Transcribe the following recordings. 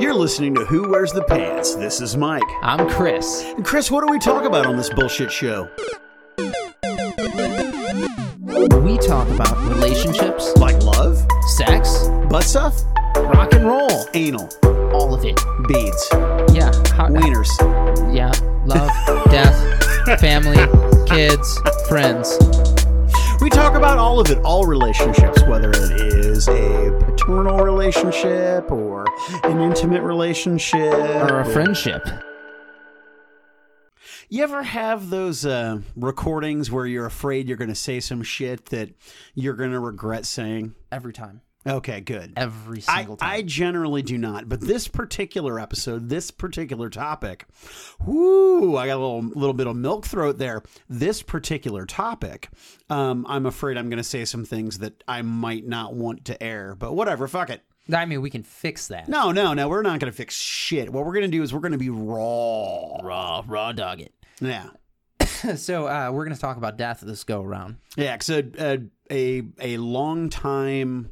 You're listening to Who Wears the Pants. This is Mike. I'm Chris. And Chris, what do we talk about on this bullshit show? We talk about relationships, Like love, sex, butt stuff, rock and roll, anal, all of it. beads, Yeah. How, wieners. Yeah. Love, death, family, kids, friends. We talk about all of it, all relationships, whether it is a paternal relationship or an intimate relationship Or a friendship. You ever have those uh, recordings where you're afraid you're going to say some shit that you're going to regret saying? Every time. Okay, good. Every I, single time. I generally do not, but this particular episode, this particular topic, whoo, I got a little little bit of milk throat there. This particular topic, um, I'm afraid I'm going to say some things that I might not want to air, but whatever, fuck it. I mean, we can fix that. No, no, no, we're not going to fix shit. What we're going to do is we're going to be raw. Raw, raw dog it. Yeah. so uh, we're going to talk about death this go around. Yeah, because a, a a long time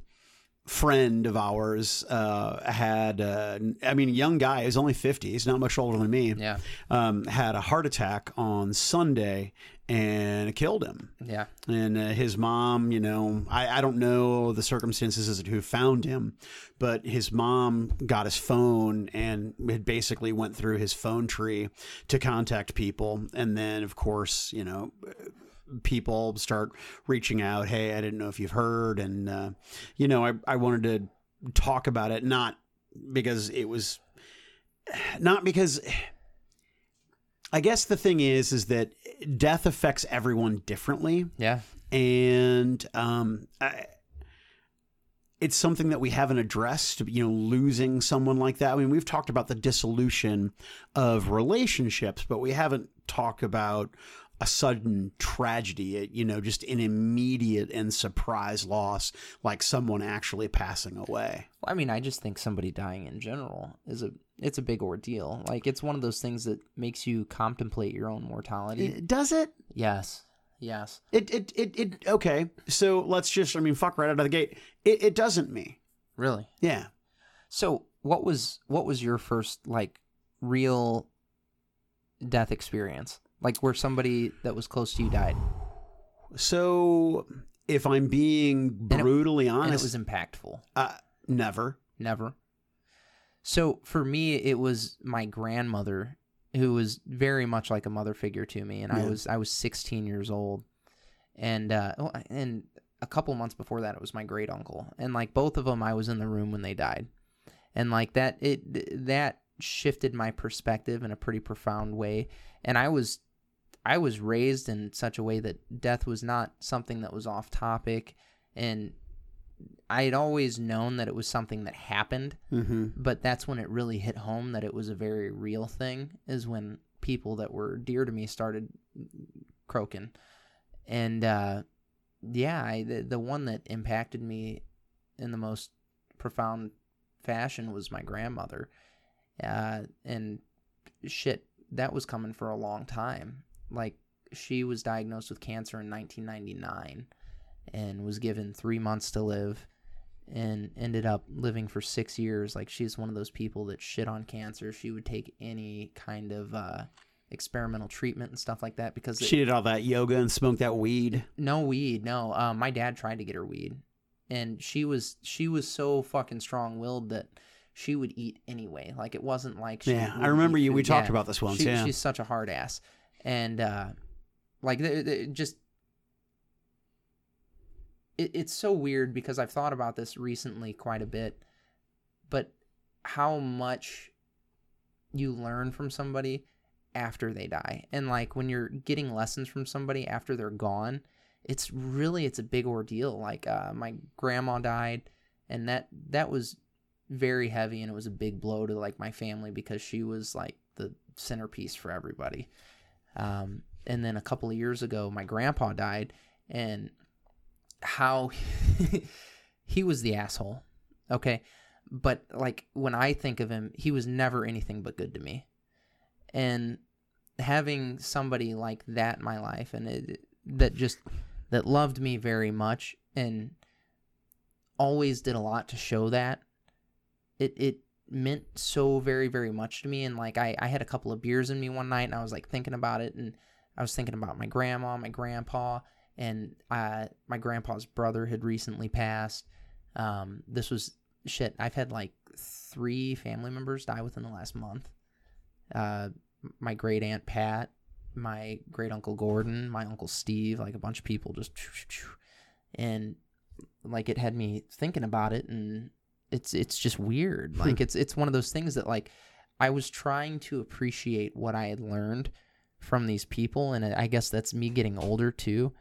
friend of ours uh, had, uh, I mean, a young guy. He's only fifty. He's not much older than me. Yeah. Um, had a heart attack on Sunday and it killed him. Yeah. And uh, his mom, you know, I, I don't know the circumstances as to who found him, but his mom got his phone and it basically went through his phone tree to contact people. And then, of course, you know, people start reaching out. Hey, I didn't know if you've heard. And, uh, you know, I, I wanted to talk about it, not because it was, not because. I guess the thing is, is that death affects everyone differently Yeah. and um, I, it's something that we haven't addressed. You know, losing someone like that. I mean, we've talked about the dissolution of relationships, but we haven't talked about a sudden tragedy. You know, just an immediate and surprise loss, like someone actually passing away. Well, I mean, I just think somebody dying in general is a it's a big ordeal. Like it's one of those things that makes you contemplate your own mortality. Does it? yes. Yes. It it it, it okay. So let's just. I mean, fuck right out of the gate. It, it doesn't me. Really. Yeah. So, what was what was your first like real death experience? Like where somebody that was close to you died, So, if I'm being And it- brutally and honest, it was impactful. uh, never. Never. So for me, it was my grandmother who was very much like a mother figure to me, and I was I was 16 years old, and uh, oh, and a couple months before that, it was my great uncle, and like both of them, I was in the room when they died, and like that it that shifted my perspective in a pretty profound way, and I was I was raised in such a way that death was not something that was off topic, and I had always known that it was something that happened, Mm-hmm. but that's when it really hit home that it was a very real thing is when people that were dear to me started croaking. And uh yeah I, the, the one that impacted me in the most profound fashion was my grandmother. Uh and shit that was coming for a long time like she was diagnosed with cancer in 1999 and was given three months to live and ended up living for six years. Like she's one of those people that shit on cancer. She would take any kind of uh, experimental treatment and stuff like that because it- She did all that yoga and smoked that weed. no weed. No, um, my dad tried to get her weed, and she was she was so fucking strong willed that she would eat anyway. Like it wasn't like she Yeah, I remember you. We talked Yeah. about this once. She- yeah. she's such a hard ass, and uh, like the, the, just it, it's so weird because I've thought about this recently quite a bit, but how much you learn from somebody after they die, and like when you're getting lessons from somebody after they're gone, it's really it's a big ordeal. Like uh, my grandma died, and that that was very heavy and it was a big blow to like my family because she was like the centerpiece for everybody. Um, and then a couple of years ago, my grandpa died, and how he was the asshole. Okay. But like when I think of him, he was never anything but good to me. And having somebody like that in my life and it, that just that loved me very much and always did a lot to show that it it meant so very very much to me. And like I, I had a couple of beers in me one night and i was like thinking about it. And i was thinking about my grandma my grandpa and uh, my grandpa's brother had recently passed. Um, this was shit i've had like three family members die within the last month. Uh, my great aunt pat my great uncle gordon my uncle steve like a bunch of people just and like it had me thinking about it and it's it's just weird. Hmm. Like it's it's one of those things that like i was trying to appreciate what i had learned from these people and i guess that's me getting older too.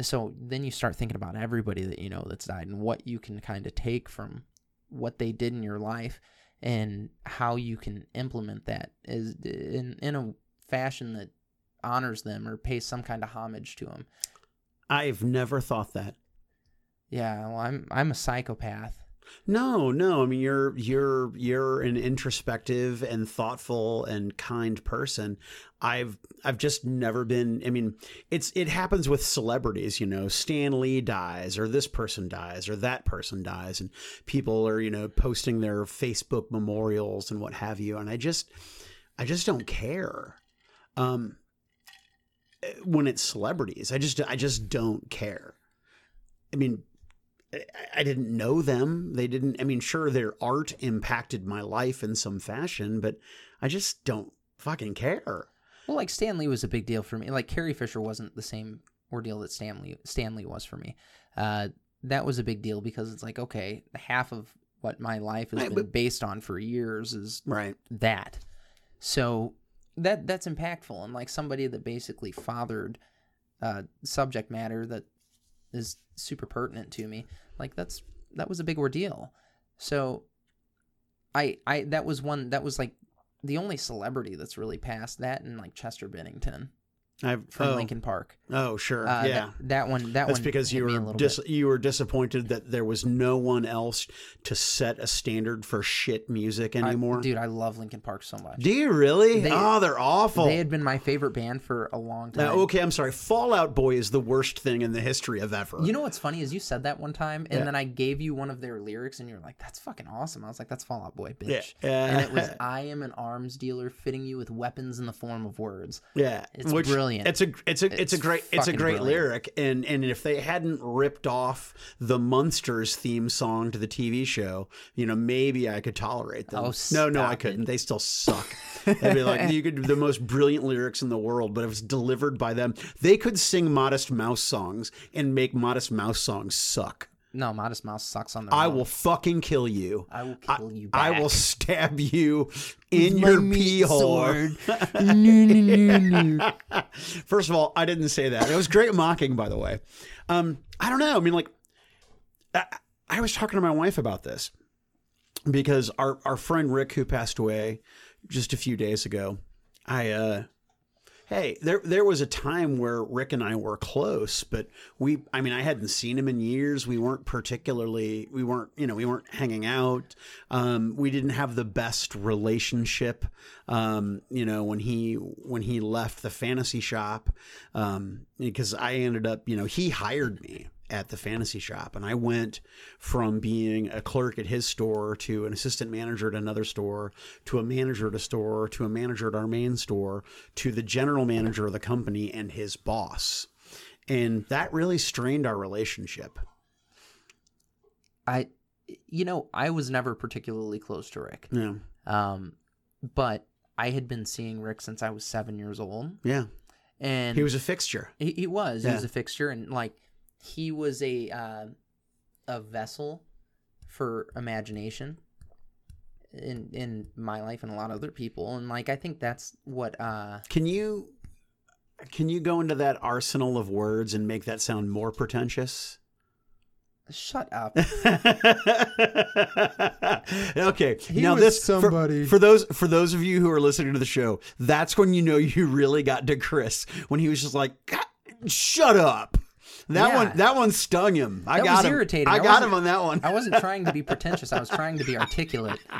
So then you start thinking about everybody that you know that's died and what you can kind of take from what they did in your life and how you can implement that is in in a fashion that honors them or pays some kind of homage to them I've never thought that. yeah well i'm i'm a psychopath No, no. I mean, you're you're you're an introspective and thoughtful and kind person. I've I've just never been. I mean, it's it happens with celebrities. You know, Stan Lee dies, or this person dies, or that person dies, and people are you know posting their Facebook memorials and what have you. And I just I just don't care. Um, when it's celebrities, I just I just don't care. I mean, I- didn't know them. They didn't. I mean, sure, their art impacted my life in some fashion, but I just don't fucking care. Well, like Stan Lee was a big deal for me. Like Carrie Fisher wasn't the same ordeal that Stan Lee Stanley was for me. Uh, that was a big deal because it's like okay, half of what my life has Right, been but- based on for years is Right. that. So that that's impactful and like somebody that basically fathered uh, subject matter that is super pertinent to me. Like that's that was a big ordeal. So I I that was one that was like the only celebrity that's really passed that and like Chester Bennington I've from oh, Linkin Park. Oh, sure. Uh, yeah. that, that one that That's one because you were dis- you were disappointed that there was no one else to set a standard for shit music I- anymore. dude, I love Linkin Park so much. Do you really? They- oh, they're awful. They had been my favorite band for a long time. Now, okay, I'm sorry. Fall Out Boy is the worst thing in the history of ever. You know what's funny is you said that one time, and Yeah. then I gave you one of their lyrics, and you're like, "That's fucking awesome." I was like, "That's Fall Out Boy, bitch." yeah, And it was, "I am an arms dealer, fitting you with weapons in the form of words." yeah. It's Which- brilliant. It's a it's a it's, It's a great it's a great brilliant. lyric, and and if they hadn't ripped off the Munsters theme song to the TV show, you know, maybe I could tolerate them. Oh, no, no, I couldn't. it. They still suck. They'd be like, you could do the most brilliant lyrics in the world, but it was delivered by them. They could sing Modest Mouse songs and make Modest Mouse songs suck. No, Modest Mouse sucks on the. I own. will fucking kill you. I will I, kill you. I will stab you in My your pee hole. no, no, no, no. First of all, I didn't say that. It was great mocking, by the way. Um, I don't know. I mean, like, I, I was talking to my wife about this because our our friend Rick, who passed away just a few days ago, I uh, hey, there there was a time where Rick and I were close, but we, I mean, I hadn't seen him in years. We weren't particularly, we weren't, you know, we weren't hanging out. Um, we didn't have the best relationship. Um, you know, when he when he left the fantasy shop, um, because I ended up, you know, he hired me at the fantasy shop and I went from being a clerk at his store to an assistant manager at another store to a manager at a store to a manager at our main store to the general manager of the company and his boss. And that really strained our relationship. I, you know, I was never particularly close to Rick. Yeah. Um, but I had been seeing Rick since I was seven years old, Yeah. and He was a fixture. He, he was. He was a fixture, and like he was a uh, a vessel for imagination in in my life and a lot of other people, and like I think that's what. uh Can you can you go into that arsenal of words and make that sound more pretentious? Shut up. okay. He now this for- somebody. For, those for those of you who are listening to the show, that's when you know you really got to Chris when he was just like, "Shut up." That Yeah. one that one stung him. I That got was him. irritating. I I got him on that one. I wasn't trying to be pretentious. I was trying to be articulate.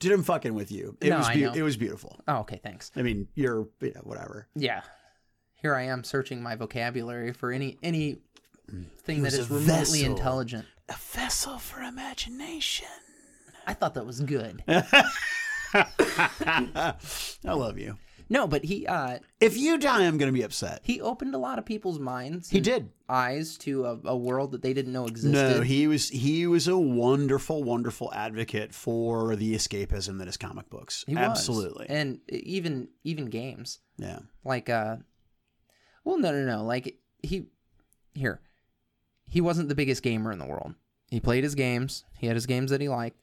Did him fucking with you. It No, was I know. it was beautiful. Oh, okay, thanks. I mean, you're yeah, whatever. Yeah, here I am searching my vocabulary for any any thing that is remotely vessel. intelligent. A vessel for imagination. I thought that was good. I love you. No, but he uh If you die, I'm going to be upset. he opened a lot of people's minds. He and did. eyes to a, a world that they didn't know existed. No, he was he was a wonderful, wonderful advocate for the escapism that is comic books. He was. Absolutely. and even even games yeah. like uh, well, no, no, no. Like he here, he wasn't the biggest gamer in the world. He played his games. He had his games that he liked,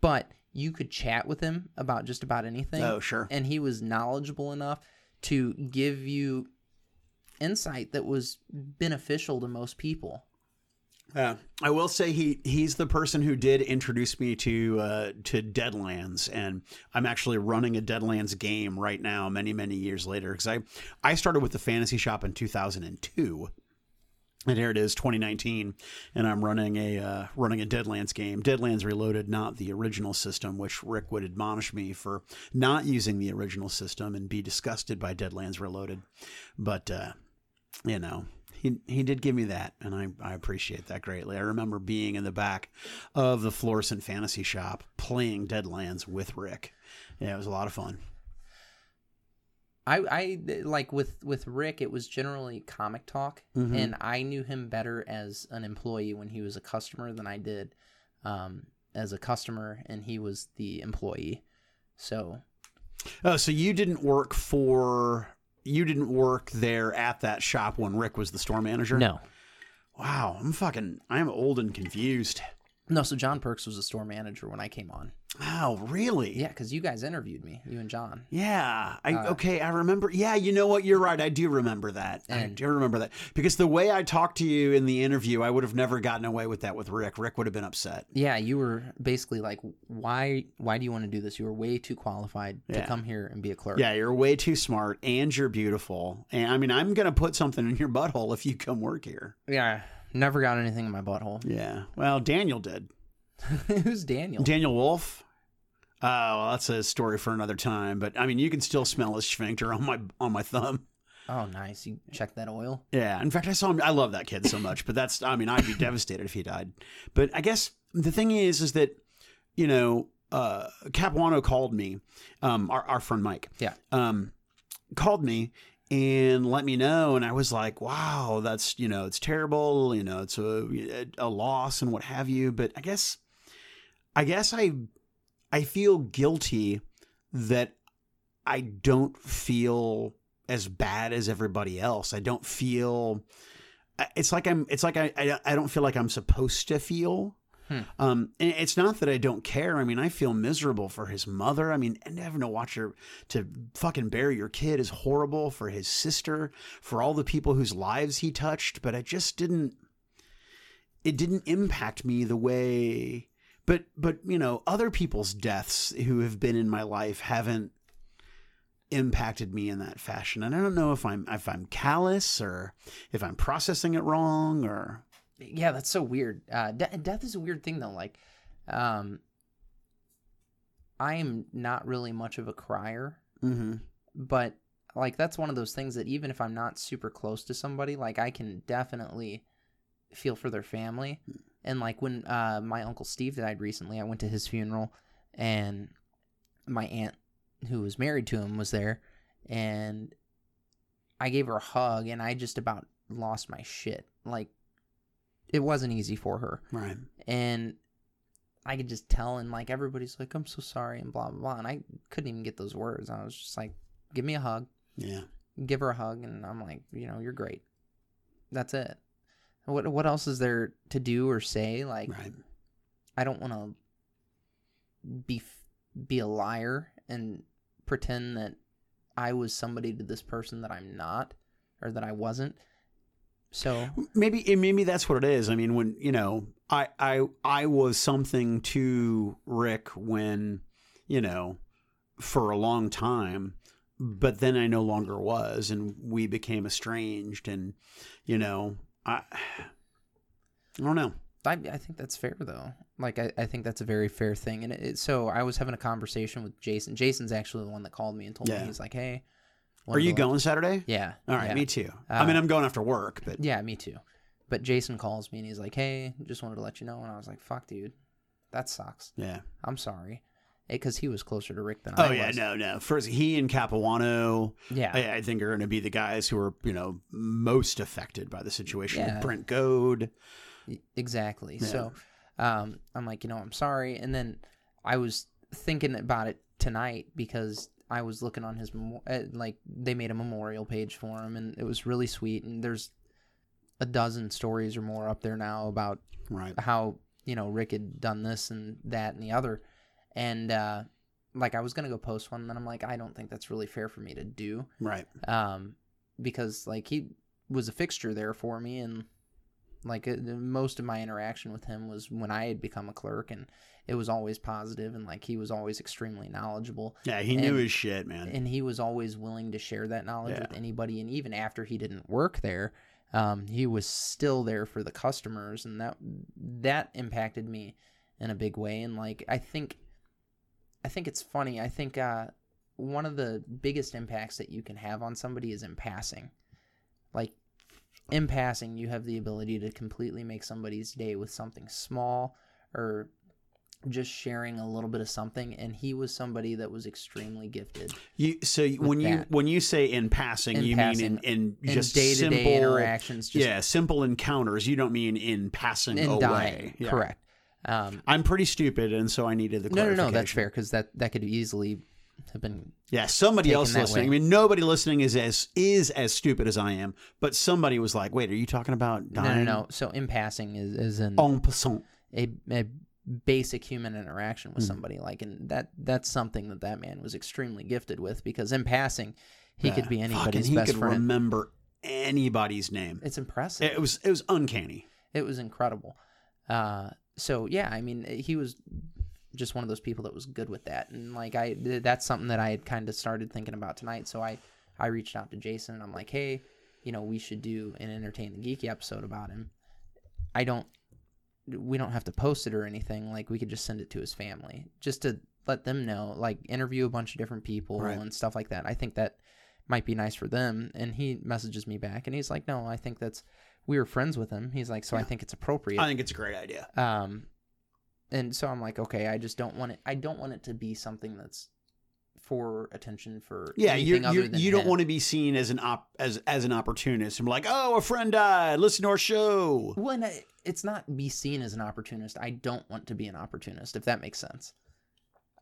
but you could chat with him about just about anything. Oh, sure. and he was knowledgeable enough to give you insight that was beneficial to most people. Yeah, I will say he he's the person who did introduce me to uh, to Deadlands, and I'm actually running a Deadlands game right now, many many years later, because I I started with the Fantasy Shop in 2002. And here it is, 2019, and I'm running a uh, running a Deadlands game, Deadlands Reloaded, not the original system, which Rick would admonish me for not using the original system and be disgusted by Deadlands Reloaded. But uh, you know, he he did give me that, and I, I appreciate that greatly. I remember being in the back of the Florissant Fantasy Shop playing Deadlands with Rick. Yeah, it was a lot of fun. I, I like with with Rick. It was generally comic talk, Mhm. and I knew him better as an employee when he was a customer than I did um, as a customer, and he was the employee. So Oh, so you didn't work for you didn't work there at that shop when Rick was the store manager? no, Wow, I'm fucking I'm old and confused. no. So John Perks was the store manager when I came on. Wow, really? Yeah, because you guys interviewed me, you and John. Yeah, I Uh, okay. I remember. Yeah, you know what? You're right. I do remember that. I do remember that because the way I talked to you in the interview, I would have never gotten away with that with Rick. Rick would have been upset. Yeah, you were basically like, why why do you want to do this? You were way too qualified to come here and be a clerk. Yeah, you're way too smart, and you're beautiful. And I mean, I'm gonna put something in your butthole if you come work here. yeah. Never got anything in my butthole. Yeah. Well, Daniel did. Who's Daniel? Daniel Wolf. Oh, well, that's a story for another time. But I mean, you can still smell his sphincter on my on my thumb. oh, nice. You check that oil. Yeah. In fact, I saw him. I love that kid so much. But that's. I mean, I'd be devastated if he died. But I guess the thing is, is that you know, uh, Capuano called me. Um, our our friend Mike. Yeah. Um, called me and let me know and i was like wow that's you know it's terrible you know it's a, a loss and what have you but i guess i guess i i feel guilty that i don't feel as bad as everybody else i don't feel it's like i'm it's like i i, I don't feel like i'm supposed to feel Hmm. um, and it's not that I don't care. I mean, I feel miserable for his mother. I mean, and having to watch her to fucking bury your kid is horrible for his sister, for all the people whose lives he touched. But I just didn't. It didn't impact me the way. But but you know, other people's deaths who have been in my life haven't impacted me in that fashion. And I don't know if I'm if I'm callous or if I'm processing it wrong or Yeah, that's so weird. Uh, de- death is a weird thing though. Like, um, I am not really much of a crier, mm-hmm. but like that's one of those things that even if I'm not super close to somebody, like I can definitely feel for their family. And like when uh, my uncle Steve died recently, I went to his funeral, and my aunt, who was married to him, was there, and I gave her a hug, and I just about lost my shit. Like, it wasn't easy for her, right. and I could just tell, and like everybody's like, "I'm so sorry," and blah blah blah, and I couldn't even get those words. I was just like, "Give me a hug." Yeah. give her a hug and I'm like, you know, you're great. That's it. What what else is there to do or say? Like Right. I don't want to be be a liar and pretend that I was somebody to this person that I'm not or that I wasn't. So, maybe maybe that's what it is. I mean, when you know, I I I was something to Rick when you know for a long time, but then I no longer was, and we became estranged, and you know, I I don't know. I, I think that's fair though. Like I, I think that's a very fair thing. And it, so I was having a conversation with Jason. Jason's actually the one that called me and told Yeah. me he's like, "Hey, Are you going Saturday? Yeah. All right, yeah. me too. I Uh, mean, I'm going after work, but Yeah, me too. But Jason calls me and he's like, "Hey, just wanted to let you know." And I was like, "Fuck, dude, that sucks. Yeah. I'm sorry, because he was closer to Rick than Oh I yeah, was. no, no. First, he and Capuano, Yeah, I, I think, are going to be the guys who are you know most affected by the situation. Yeah. Brent Goad. Exactly. Yeah. So, um, I'm like, you know, I'm sorry, and then I was thinking about it tonight because I was looking on his uh, like they made a memorial page for him, and it was really sweet. And there's a dozen stories or more up there now about Right. how you know Rick had done this and that and the other, and uh, like I was gonna go post one, and then I'm like, I don't think that's really fair for me to do, Right. um, because like he was a fixture there for me, and like uh, most of my interaction with him was when I had become a clerk, and it was always positive, and like he was always extremely knowledgeable, Yeah, he knew his shit, man. and he was always willing to share that knowledge Yeah. with anybody and even after he didn't work there um, he was still there for the customers and that that impacted me in a big way and like i think i think it's funny i think uh, one of the biggest impacts that you can have on somebody is in passing like in passing you have the ability to completely make somebody's day with something small or just sharing a little bit of something and he was somebody that was extremely gifted You so when you when you say in passing, In you passing, mean in in in just day-to-day simple interactions just yeah, simple encounters. You don't mean in passing in away. dying Yeah. correct um, I'm pretty stupid, and so I needed the no no no that's fair because that that could easily have been Yeah, somebody else listening. I mean, nobody listening is as is as stupid as I am, but somebody was like, "Wait, are you talking about no dying?" no no so in passing is is in En passant. a, a basic human interaction with Mhm. somebody like and that that's something that that man was extremely gifted with because in passing he could Yeah. be Fucking, anybody's he best could friend remember anybody's name. it's impressive It was it was uncanny. it was incredible uh so yeah i mean he was just one of those people that was good with that. And like i that's something that i had kind of started thinking about tonight. So i i reached out to jason and i'm like hey you know we should do an entertain the geeky episode about him. I don't we don't have to post it or anything. Like we could just send it to his family just to let them know like interview a bunch of different people Right. and stuff like that. I think that might be nice for them. And he messages me back and he's like no i think that's we were friends with him he's like so i think it's appropriate I think it's a great idea. um and so i'm like okay i just don't want it i don't want it to be something that's for attention for Yeah, you you you don't him. want to be seen as an op as as an opportunist. I'm like, oh, a friend died. Listen to our show. well I- it's not be seen as an opportunist i don't want to be an opportunist if that makes sense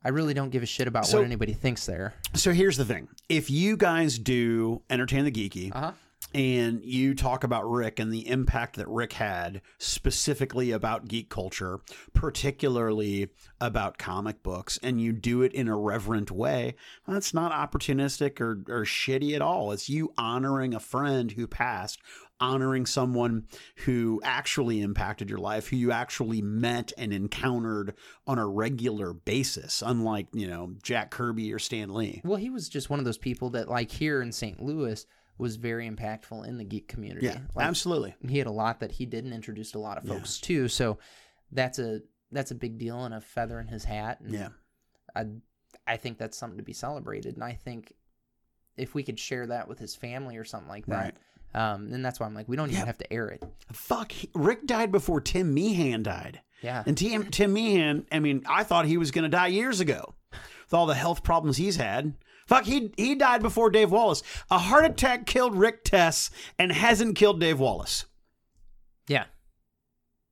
i really don't give a shit about So- what anybody thinks there So here's the thing: if you guys do entertain the geeky, uh-huh and you talk about Rick and the impact that Rick had specifically about geek culture, particularly about comic books, and you do it in a reverent way, that's not opportunistic or, or shitty at all. It's you honoring a friend who passed, honoring someone who actually impacted your life, who you actually met and encountered on a regular basis, unlike, you know, Jack Kirby or Stan Lee. well he was just one of those people that like here in st louis was very impactful in the geek community Yeah, like, absolutely. he had a lot that he did and introduced a lot of Yeah. folks too so that's a that's a big deal and a feather in his hat and Yeah. I I think that's something to be celebrated, and I think if we could share that with his family or something like that, um, then that's why I'm like, we don't Yeah. even have to air it. Fuck, Rick died before Tim Meehan died. Yeah, And Tim, Tim Meehan, I mean, I thought he was going to die years ago with all the health problems he's had. Fuck, he he died before Dave Wallace. A heart attack killed Rick Tess and hasn't killed Dave Wallace. yeah.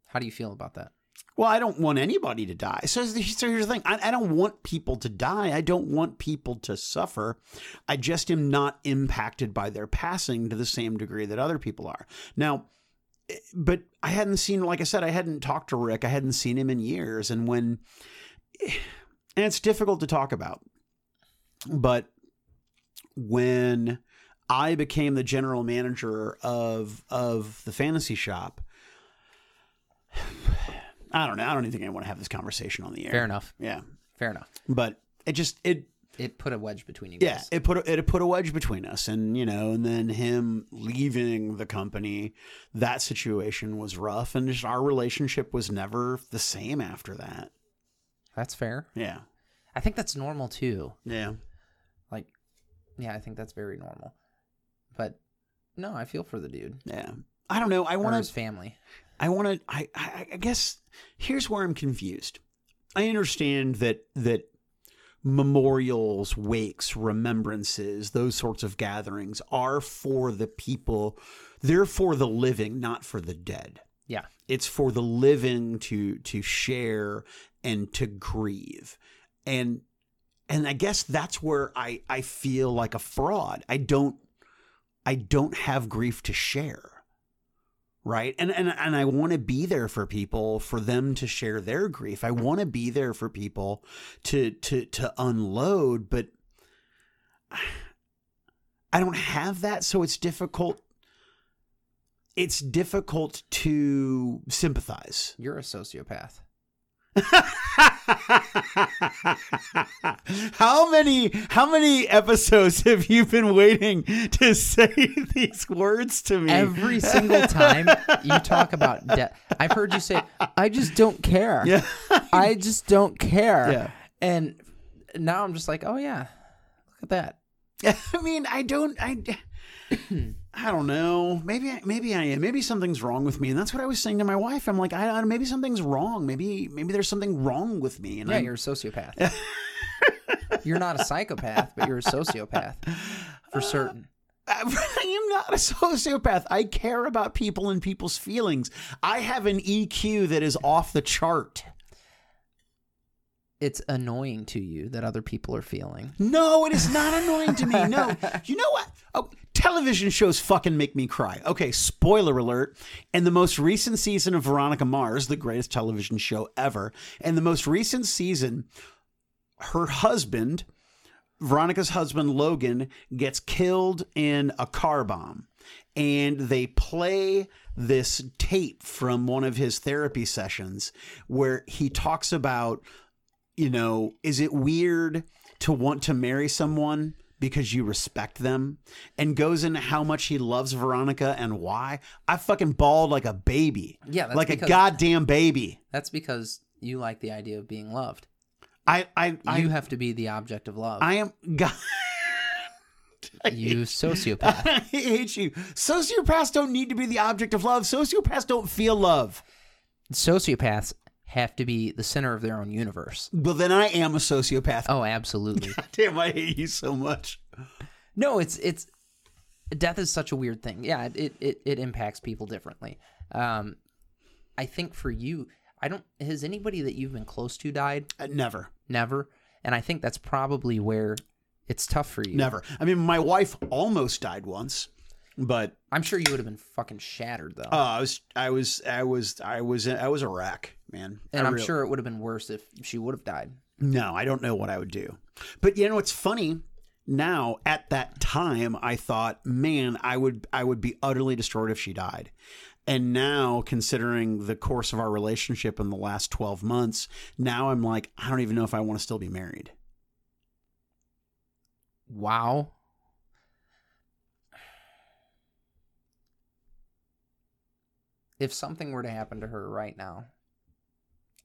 How do you feel about that? Well, I don't want anybody to die. So, so here's the thing I, I don't want people to die. I don't want people to suffer. I just am not impacted by their passing to the same degree that other people are. Now, eh, but I hadn't seen, like I said, I hadn't talked to Rick. I hadn't seen him in years. And when, and it's difficult to talk about, but when I became the general manager of of the fantasy shop, I don't know. I don't even think I want to have this conversation on the air. Fair enough. Yeah, Fair enough. but it just it It put a wedge between you yeah guys. it put a, it put a wedge between us, and you know, and then him leaving the company, that situation was rough, and just our relationship was never the same after that. That's fair. Yeah, I think that's normal too. yeah, yeah, I think that's very normal. But no, I feel for the dude yeah. I don't know. I want his family. I want to. I, I I guess here's where I'm confused. I understand that that memorials, wakes, remembrances, those sorts of gatherings are for the people. They're for the living, not for the dead. Yeah. It's for the living to to share and to grieve. And and I guess that's where I I feel like a fraud. I don't I don't have grief to share. Right? And and and I want to be there for people for them to share their grief. I want to be there for people to to to unload, but I don't have that, so it's difficult it's difficult to sympathize. You're a sociopath. how many how many episodes have you been waiting to say these words to me? Every single time you talk about death, I've heard you say, "I just don't care." Yeah. I just don't care. Yeah. And now I'm just like, "Oh yeah, look at that." I mean, I don't I I don't know. Maybe I, maybe I am. Maybe something's wrong with me, and that's what I was saying to my wife. I'm like, I, I maybe something's wrong. Maybe maybe there's something wrong with me. And Yeah, I'm- you're a sociopath. you're not a psychopath, but you're a sociopath for certain. I am not a sociopath. I care about people and people's feelings. I have an EQ that is off the chart. It's annoying to you that other people are feeling. No, it is not annoying to me. No. You know what? Oh, television shows fucking make me cry. Okay, spoiler alert. In the most recent season of Veronica Mars, the greatest television show ever, in the most recent season, her husband, Veronica's husband Logan, gets killed in a car bomb. And they play this tape from one of his therapy sessions where he talks about you know, is it weird to want to marry someone because you respect them? And goes into how much he loves Veronica and why. I fucking bawled like a baby. Yeah, that's like because- a goddamn baby. That's because you like the idea of being loved. I I I, You have to be the object of love. I am God. you sociopath. I hate you. Sociopaths don't need to be the object of love. Sociopaths don't feel love. Sociopaths have to be the center of their own universe. Well, then I am a sociopath. Oh, absolutely. Damn, I hate you so much. No, it's it's death is such a weird thing. Yeah, it it, it impacts people differently. Um, I think for you, I don't. Has anybody that you've been close to died? Uh, never. Never. And I think that's probably where it's tough for you. Never. I mean, my wife almost died once, but I'm sure you would have been fucking shattered though. Oh, I was, I was, I was, I was, I was a wreck, man. and I I'm real- sure it would have been worse if she would have died. No, I don't know what I would do. But you know, it's funny. Now, at that time, I thought, man, I would, I would be utterly destroyed if she died. And now, considering the course of our relationship in the last twelve months, now I'm like, I don't even know if I want to still be married. Wow. If something were to happen to her right now,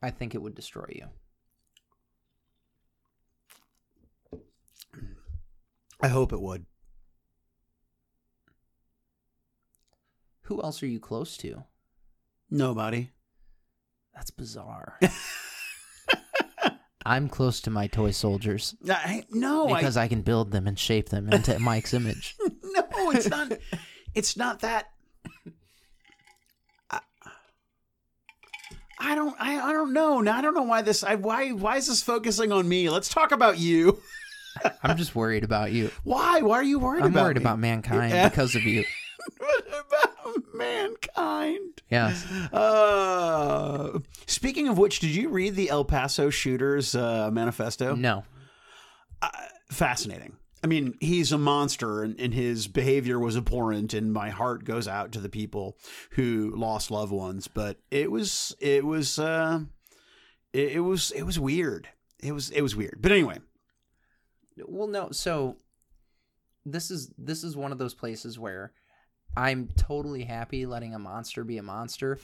I think it would destroy you. I hope it would. Who else are you close to? Nobody. That's bizarre. I'm close to my toy soldiers I, no, I, because I can build them and shape them into Mike's image. no, it's not. it's not that. I don't. I, I don't know. Now I don't know why this. I, why why is this focusing on me? Let's talk about you. I'm just worried about you. Why? Why are you worried I'm about? worried me? about mankind Yeah. because of you. what about mankind? Yes. Uh, speaking of which, did you read the El Paso shooters uh, manifesto? No. fascinating. I mean, he's a monster and, and his behavior was abhorrent and my heart goes out to the people who lost loved ones, but it was it was uh it, it was it was weird. It was it was weird. But anyway, Well, no. So this is this is one of those places where I'm totally happy letting a monster be a monster.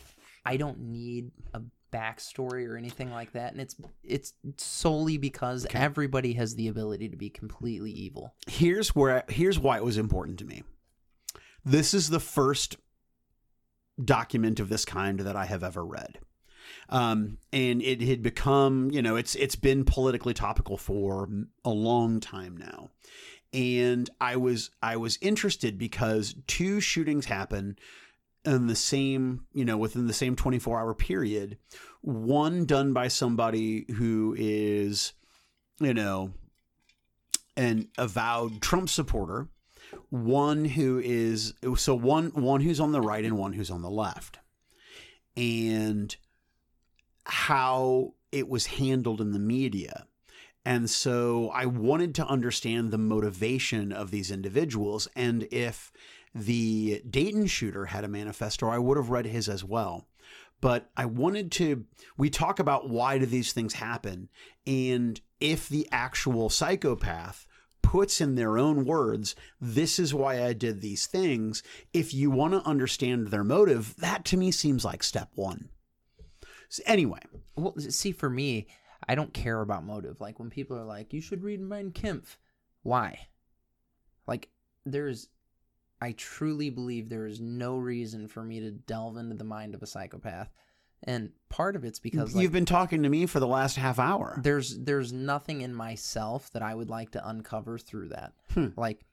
I don't need a backstory or anything like that, and it's it's solely because everybody has the ability to be completely evil. here's where here's why it was important to me. This is the first document of this kind that I have ever read. Um, and it had become, you know, it's it's been politically topical for a long time now. And I was I was interested because two shootings happen in the same, you know, within the same 24 hour period. One done by somebody who is, you know, an avowed Trump supporter, one who is so one one who's on the right and one who's on the left. And how it was handled in the media. And so I wanted to understand the motivation of these individuals. And if the Dayton shooter had a manifesto, I would have read his as well. But I wanted to, we talk about why do these things happen? And if the actual psychopath puts in their own words, this is why I did these things, if you want to understand their motive, that to me seems like step one. So anyway, well, see, for me, I don't care about motive. Like when people are like, "You should read Mein Kampf," why? Like, there's, I truly believe there is no reason for me to delve into the mind of a psychopath, and part of it's because you've been talking to me for the last half hour. There's there's nothing in myself that I would like to uncover through that. Hmm. Like,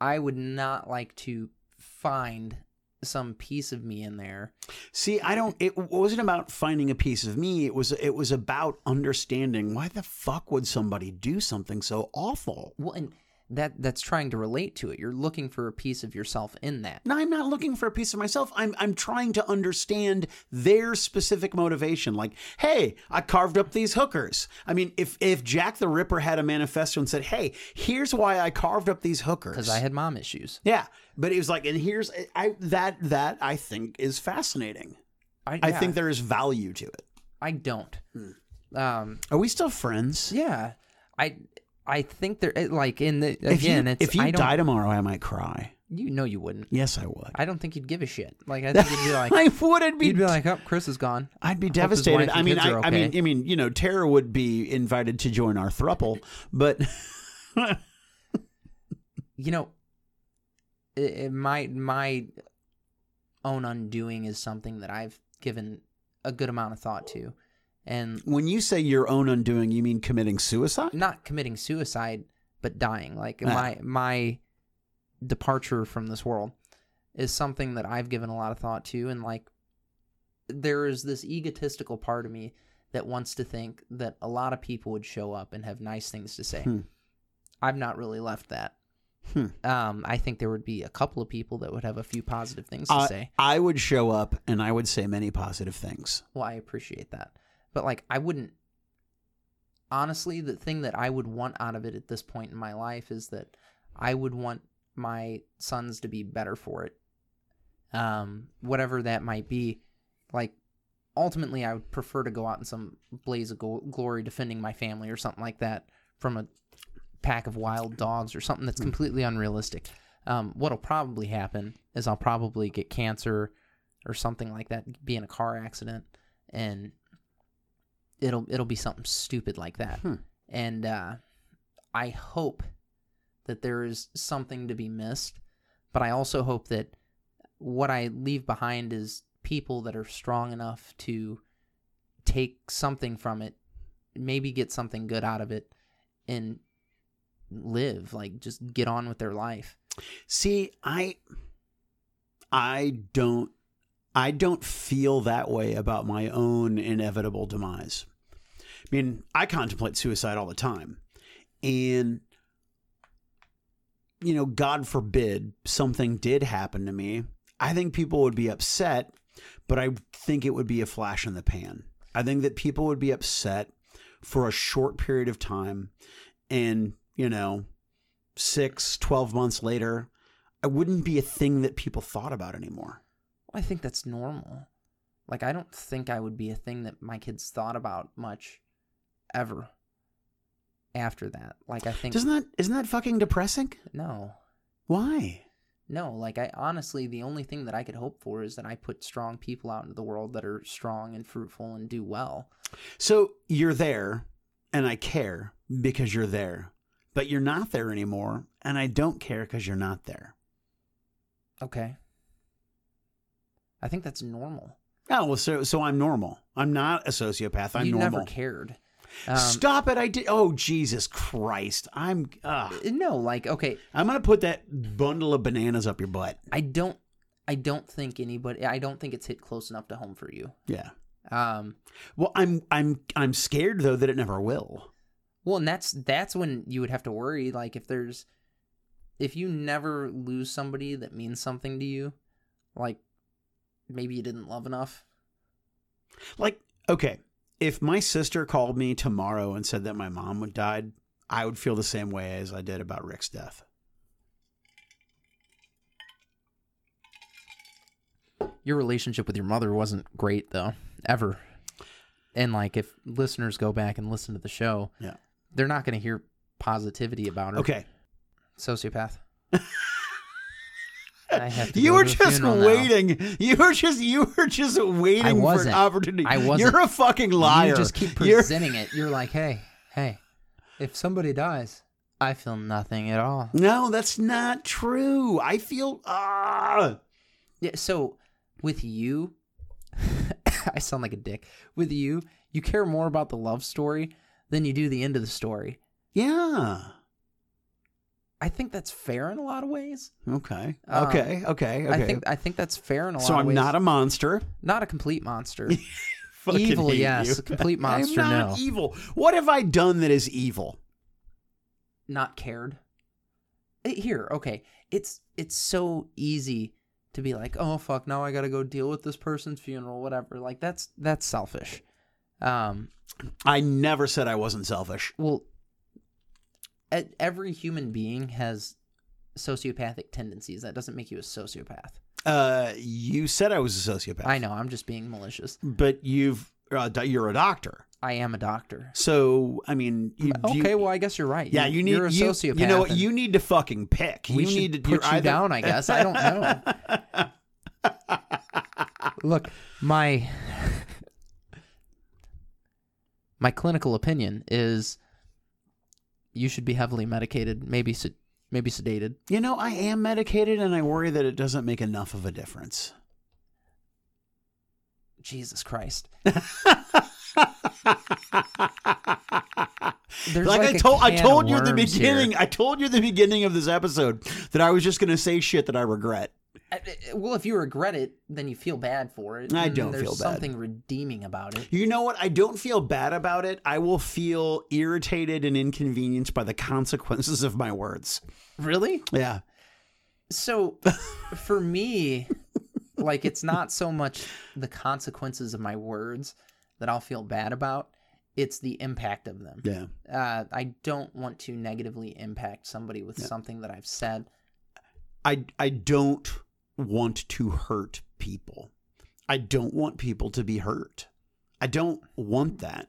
I would not like to find some piece of me in there. See, I don't it wasn't about finding a piece of me. It was it was about understanding why the fuck would somebody do something so awful? Well, and that that's trying to relate to it. You're looking for a piece of yourself in that. No, I'm not looking for a piece of myself. I'm I'm trying to understand their specific motivation. Like, hey, I carved up these hookers. I mean, if if Jack the Ripper had a manifesto and said, "Hey, here's why I carved up these hookers," because I had mom issues. Yeah, but it was like, and here's I that that I think is fascinating. I, yeah. I think there is value to it. I don't. Hmm. Um, Are we still friends? Yeah. I I think there like in the again if you, it's if you die tomorrow I might cry. You know you wouldn't. Yes, I would. I don't think you'd give a shit. Like I think you'd be like, I would. Be, you'd be like, oh, Chris is gone. I'd be devastated. I mean, I, okay. I, mean, I mean, you know, Tara would be invited to join our thruple, but you know, it, it, my my own undoing is something that I've given a good amount of thought to. And when you say your own undoing, you mean committing suicide? Not committing suicide, but dying. Like ah. my my departure from this world is something that I've given a lot of thought to and like there is this egotistical part of me that wants to think that a lot of people would show up and have nice things to say. Hmm. I've not really left that. Hmm. Um, I think there would be a couple of people that would have a few positive things to uh, say. I would show up and I would say many positive things. Well, I appreciate that. But like I wouldn't honestly the thing that I would want out of it at this point in my life is that I would want my sons to be better for it. Um whatever that might be. Like ultimately I would prefer to go out in some blaze of glory defending my family or something like that from a pack of wild dogs or something that's hmm. completely unrealistic. Um, what'll probably happen is I'll probably get cancer or something like that, be in a car accident, and it'll it'll be something stupid like that. Hmm. And uh, I hope that there is something to be missed, but I also hope that what I leave behind is people that are strong enough to take something from it, maybe get something good out of it, and live like just get on with their life. See, I I don't I don't feel that way about my own inevitable demise. I mean, I contemplate suicide all the time. And, you know, God forbid something did happen to me. I think people would be upset, but I think it would be a flash in the pan. I think that people would be upset for a short period of time. And, you know, six, 12 months later, I wouldn't be a thing that people thought about anymore. I think that's normal. Like I don't think I would be a thing that my kids thought about much ever after that. Like I think Doesn't that isn't that fucking depressing? No. Why? No, like I honestly the only thing that I could hope for is that I put strong people out into the world that are strong and fruitful and do well. So you're there and I care because you're there. But you're not there anymore and I don't care because you're not there. Okay. I think that's normal. Oh well, so so I'm normal. I'm not a sociopath. I'm you normal. never cared. Um, Stop it! I did. Oh Jesus Christ! I'm. Uh, no, like okay, I'm gonna put that bundle of bananas up your butt. I don't I don't think anybody I don't think it's hit close enough to home for you. Yeah. Um Well, I'm I'm I'm scared though that it never will. well and that's that's when you would have to worry like if there's if you never lose somebody that means something to you, like maybe you didn't love enough. Like, okay, if my sister called me tomorrow and said that my mom would died, I would feel the same way as I did about Rick's death. Your relationship with your mother wasn't great though, ever. And like if listeners go back and listen to the show, Yeah. they're not going to hear positivity about her. Okay. Sociopath. I have to You were just funeral now. waiting. You were just you were just waiting for an opportunity. I wasn't. You're a fucking liar. You just keep You're- presenting it. You're like, hey, hey, if somebody dies, I feel nothing at all. No, that's not true. I feel ah. Yeah. So with you, I sound like a dick. With you, you care more about the love story than you do the end of the story. Yeah. I think that's fair in a lot of ways. Okay. Um, Okay. Okay. Okay. I think I think that's fair in a lot so. of ways. So I'm not a monster. not a complete monster. Fucking Evil, hate yes. complete monster, I'm not no. evil. What have I done that is evil? not cared. Eh, Here, okay. It's it's so easy to be like, "Oh fuck, now I got to go deal with this person's funeral, whatever." Like that's that's selfish. Um, I never said I wasn't selfish. well, every human being has sociopathic tendencies. That doesn't make you a sociopath. Uh, you said I was a sociopath. I know, I'm just being malicious. but you've uh, you're a doctor. I am a doctor. So I mean, you, you- Okay, well, I guess you're right. yeah, you need You're a you, sociopath. You know what? You need to fucking pick. we you need to put you either- down. I guess I don't know. Look, my my clinical opinion is you should be heavily medicated, maybe sed- maybe sedated. You know, I am medicated, and I worry that it doesn't make enough of a difference. Jesus Christ. like, There's I like a told, I told you at the worms here. beginning. I told you at the beginning of this episode that I was just going to say shit that I regret. Well, if you regret it, then you feel bad for it. I don't feel bad. something redeeming about it. You know what? I don't feel bad about it. I will feel irritated and inconvenienced by the consequences of my words. Really? Yeah. So, for me, like it's not so much the consequences of my words that I'll feel bad about. It's the impact of them. Yeah. Uh, I don't want to negatively impact somebody with Yeah. something that I've said. I I don't want to hurt people. I don't want people to be hurt. I don't want that.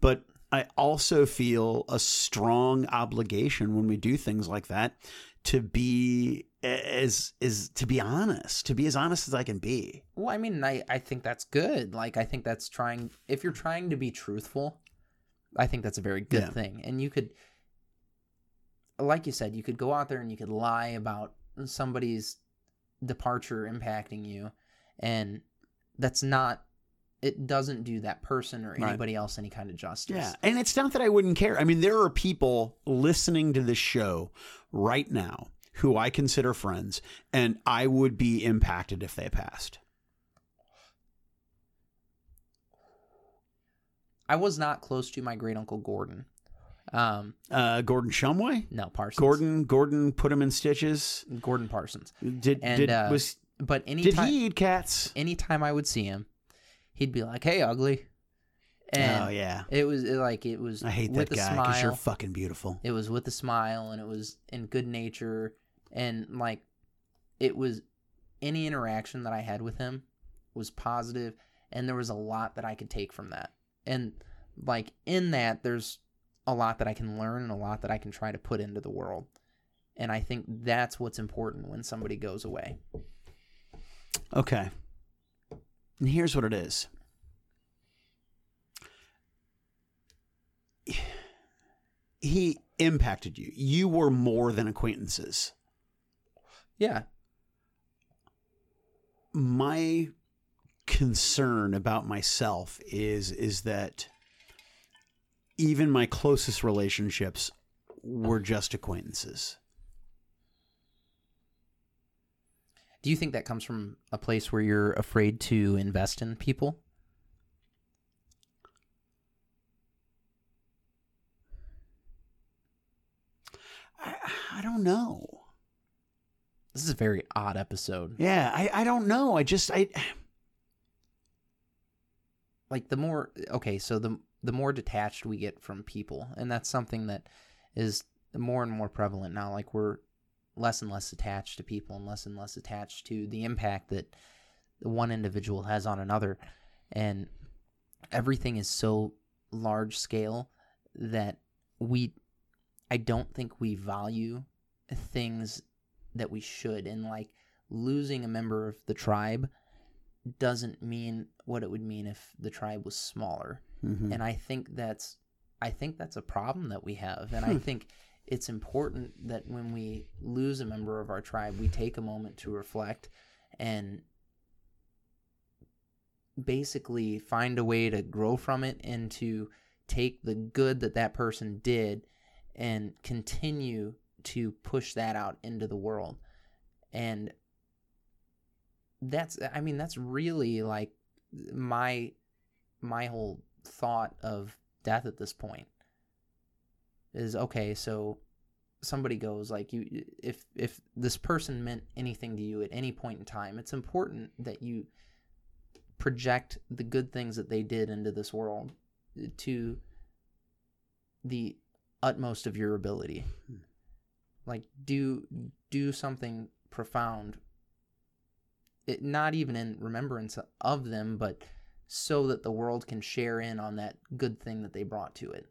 But I also feel a strong obligation when we do things like that to be as is to be honest, to be as honest as I can be. Well, I mean, I, I think that's good. Like, I think that's trying, if you're trying to be truthful, I think that's a very good Yeah. thing. And you could, like you said, you could go out there and you could lie about somebody's departure impacting you. And that's not, it doesn't do that person or Right. anybody else any kind of justice. Yeah. And it's not that I wouldn't care. I mean, there are people listening to this show right now who I consider friends, and I would be impacted if they passed. I was not close to my great uncle Gordon. Um, Uh, Gordon Shumway? no, Parsons. Gordon Gordon put him in stitches. Gordon Parsons. Did And, did uh, was But any did he eat cats? anytime I would see him, he'd be like, "Hey, ugly," and oh yeah. it was it, like it was I hate with that guy because you're fucking beautiful. It was with a smile, and it was in good nature, and like it was any interaction that I had with him was positive, and there was a lot that I could take from that, and like in that, there's a lot that I can learn and a lot that I can try to put into the world. And I think that's what's important when somebody goes away. Okay. And here's what it is. He impacted you. You were more than acquaintances. Yeah. my concern about myself is is that even my closest relationships were just acquaintances. Do you think that comes from a place where you're afraid to invest in people? I, I don't know. This is a very odd episode. Yeah, I, I don't know. I just I Like the more okay, so the the more detached we get from people, and that's something that is more and more prevalent now. Like we're less and less attached to people and less and less attached to the impact that one individual has on another. And everything is so large scale that we I don't think we value things that we should and like losing a member of the tribe doesn't mean what it would mean if the tribe was smaller. Mhm. And I think that's I think that's a problem that we have. And I think it's important that when we lose a member of our tribe, we take a moment to reflect and basically find a way to grow from it and to take the good that that person did and continue to push that out into the world. And that's I mean that's really like my my whole thought of death at this point is okay so somebody goes like you if if this person meant anything to you at any point in time it's important that you project the good things that they did into this world to the utmost of your ability. Hmm. Like do do something profound. It, not even in remembrance of them but so that the world can share in on that good thing that they brought to it.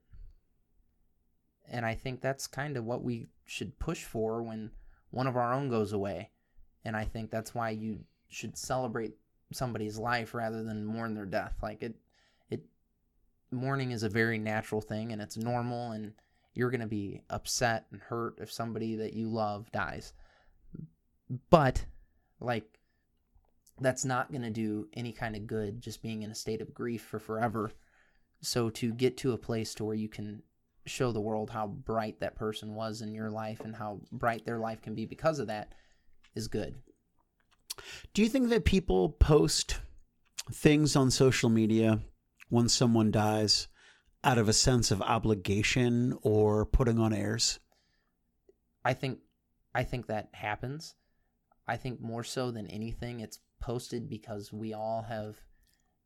And i think that's kind of what we should push for when one of our own goes away. And i think that's why you should celebrate somebody's life rather than mourn their death. Like it it mourning is a very natural thing and it's normal and you're going to be upset and hurt if somebody that you love dies. But like that's not going to do any kind of good just being in a state of grief for forever so to get to a place to where you can show the world how bright that person was in your life and how bright their life can be because of that is good Do you think that people post things on social media when someone dies out of a sense of obligation or putting on airs? I think I think that happens. I think more so than anything it's posted because we all have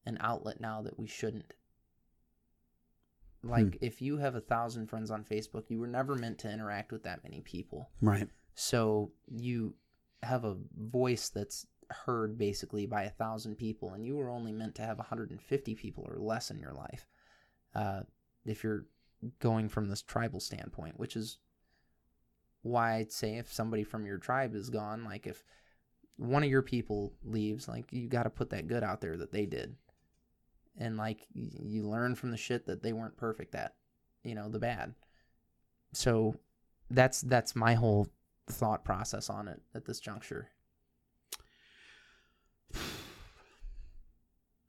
an outlet now that we shouldn't. Like if you have a thousand friends on Facebook, you were never meant to interact with that many people. Right. So you have a voice that's heard basically by a thousand people, and you were only meant to have 150 people or less in your life. Uh, if you're going from this tribal standpoint, which is why I'd say if somebody from your tribe is gone, like if one of your people leaves, like you got to put that good out there that they did. And like you learn from the shit that they weren't perfect at, you know, the bad. So that's that's my whole thought process on it at this juncture.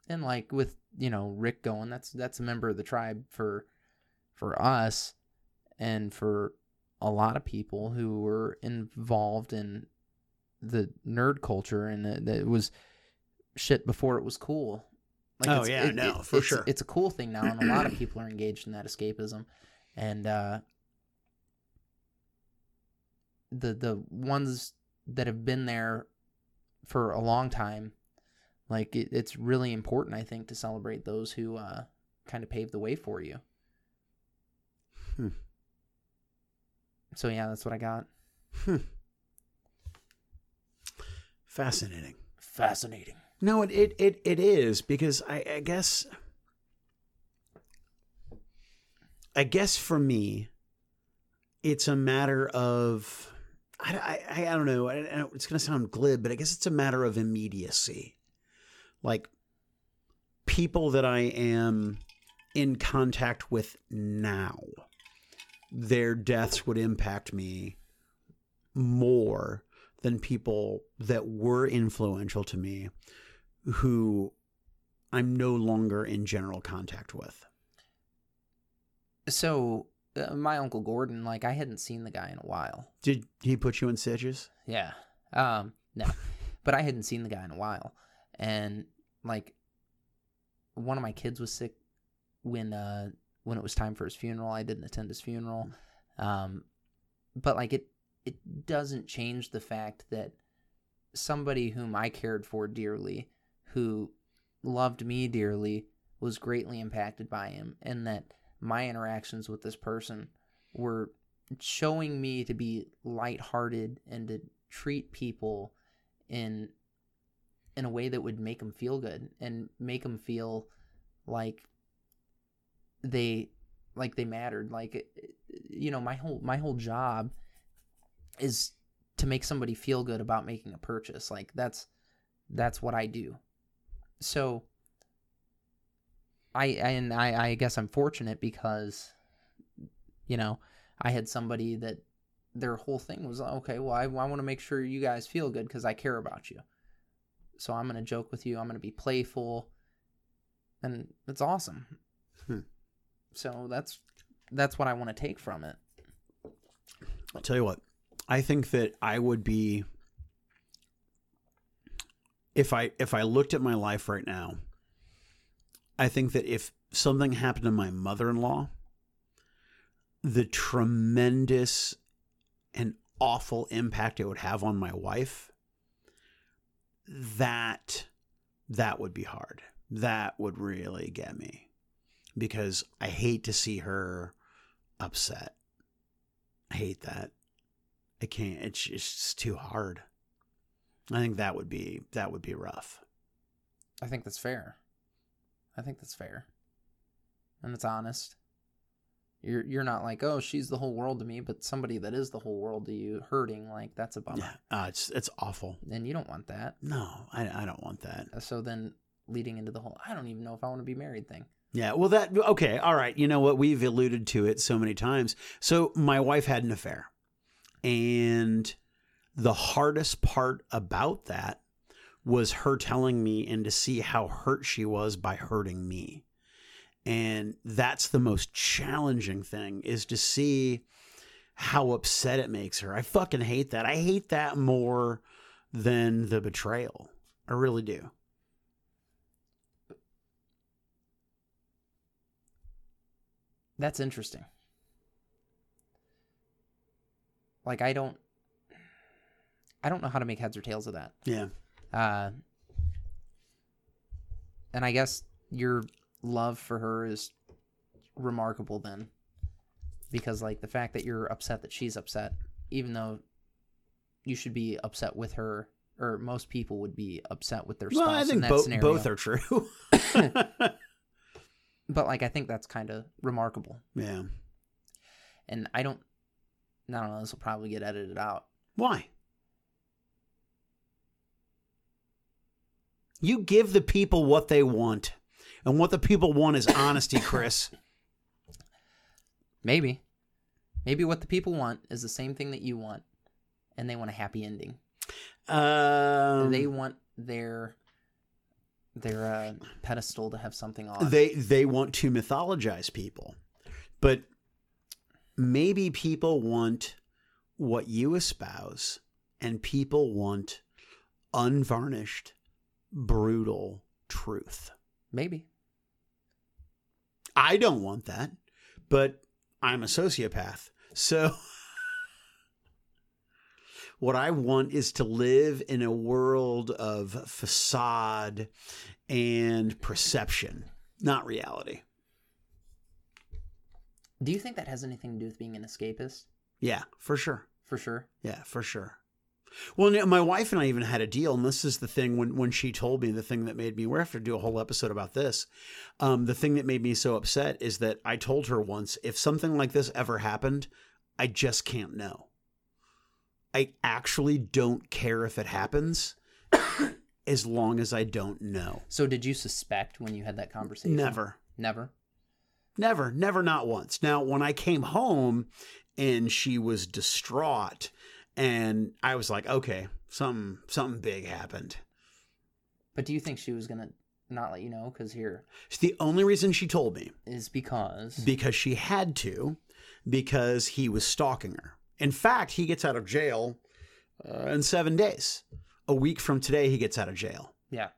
And like with, you know, Rick going, that's that's a member of the tribe for for us and for a lot of people who were involved in the nerd culture and that that it was shit before it was cool. Oh, it's- yeah, no, for it's- sure. It's a cool thing now, and a lot of people are engaged in that escapism, and uh, the the ones that have been there for a long time, like it, it's really important, I think, to celebrate those who uh, kind of paved the way for you. Hmm. So yeah, that's what I got. Fascinating. Fascinating. No, it it it, it is because I, I guess I guess for me, it's a matter of I, I, I don't know. I, I, it's going to sound glib, but I guess it's a matter of immediacy. Like people that I am in contact with now, their deaths would impact me more than people that were influential to me who I'm no longer in general contact with. So uh, my uncle Gordon, like I hadn't seen the guy in a while. Did he put you in stitches? Yeah. Um. No, but I hadn't seen the guy in a while, and like one of my kids was sick when uh when it was time for his funeral. I didn't attend his funeral. Um, but like it it doesn't change the fact that somebody whom I cared for dearly, who loved me dearly, was greatly impacted by him, and that my interactions with this person were showing me to be lighthearted and to treat people in in a way that would make them feel good and make them feel like they like they mattered. Like you know my whole my whole job is to make somebody feel good about making a purchase. Like that's that's what I do. So I and I I guess I'm fortunate because you know I had somebody that their whole thing was okay well I, I want to make sure you guys feel good because I care about you. So I'm gonna joke with you. I'm gonna be playful. And it's awesome. Hmm. so that's that's what I want to take from it. I'll tell you what. I think that I would be if I if I looked at my life right now, I think that if something happened to my mother-in-law, the tremendous and awful impact it would have on my wife, that that would be hard. That would really get me because I hate to see her upset. I hate that. I can't. It's just too hard. I think that would be that would be rough. I think that's fair I think that's fair and it's honest you're you're not like oh she's the whole world to me but somebody that is the whole world to you hurting like that's a bummer Yeah, uh, it's it's awful. and you don't want that No, I I don't want that. Uh, so then leading into the whole I don't even know if I want to be married thing Yeah, well, that okay, all right. You know what? We've alluded to it so many times. So my wife had an affair, and the hardest part about that was her telling me and to see how hurt she was by hurting me. And that's the most challenging thing is to see how upset it makes her. I fucking hate that. I hate that more than the betrayal. I really do. That's interesting. Like I don't I don't know how to make heads or tails of that. Yeah. Uh and I guess your love for her is remarkable then. Because like the fact that you're upset that she's upset, even though you should be upset with her or most people would be upset with their spouse Well, I in think scenario. both are true. But like I think that's kind of remarkable. yeah. And I don't I don't know, this will probably get edited out. Why? You give the people what they want. And what the people want is honesty, Chris. Maybe. Maybe what the people want is the same thing that you want, and they want a happy ending. Um, they want their their uh, pedestal to have something on. they they want to mythologize people. But maybe people want what you espouse and people want unvarnished brutal truth. Maybe. I don't want that, but I'm a sociopath. So what I want is to live in a world of facade and perception, not reality. Do you think that has anything to do with being an escapist? Yeah, for sure. For sure. Yeah, for sure. Well, my wife and I even had a deal, and this is the thing when when she told me the thing that made me. We have to do a whole episode about this. Um, the thing that made me so upset is that I told her once, if something like this ever happened, I just can't know. I actually don't care if it happens, as long as I don't know. So did you suspect when you had that conversation? Never. Never. Never, never, not once. Now, when I came home and she was distraught, and I was like, okay, something, something big happened. But do you think she was gonna not let you know because here the only reason she told me is because because she had to, because he was stalking her. In fact, he gets out of jail uh, in seven days. A week from today, he gets out of jail. yeah.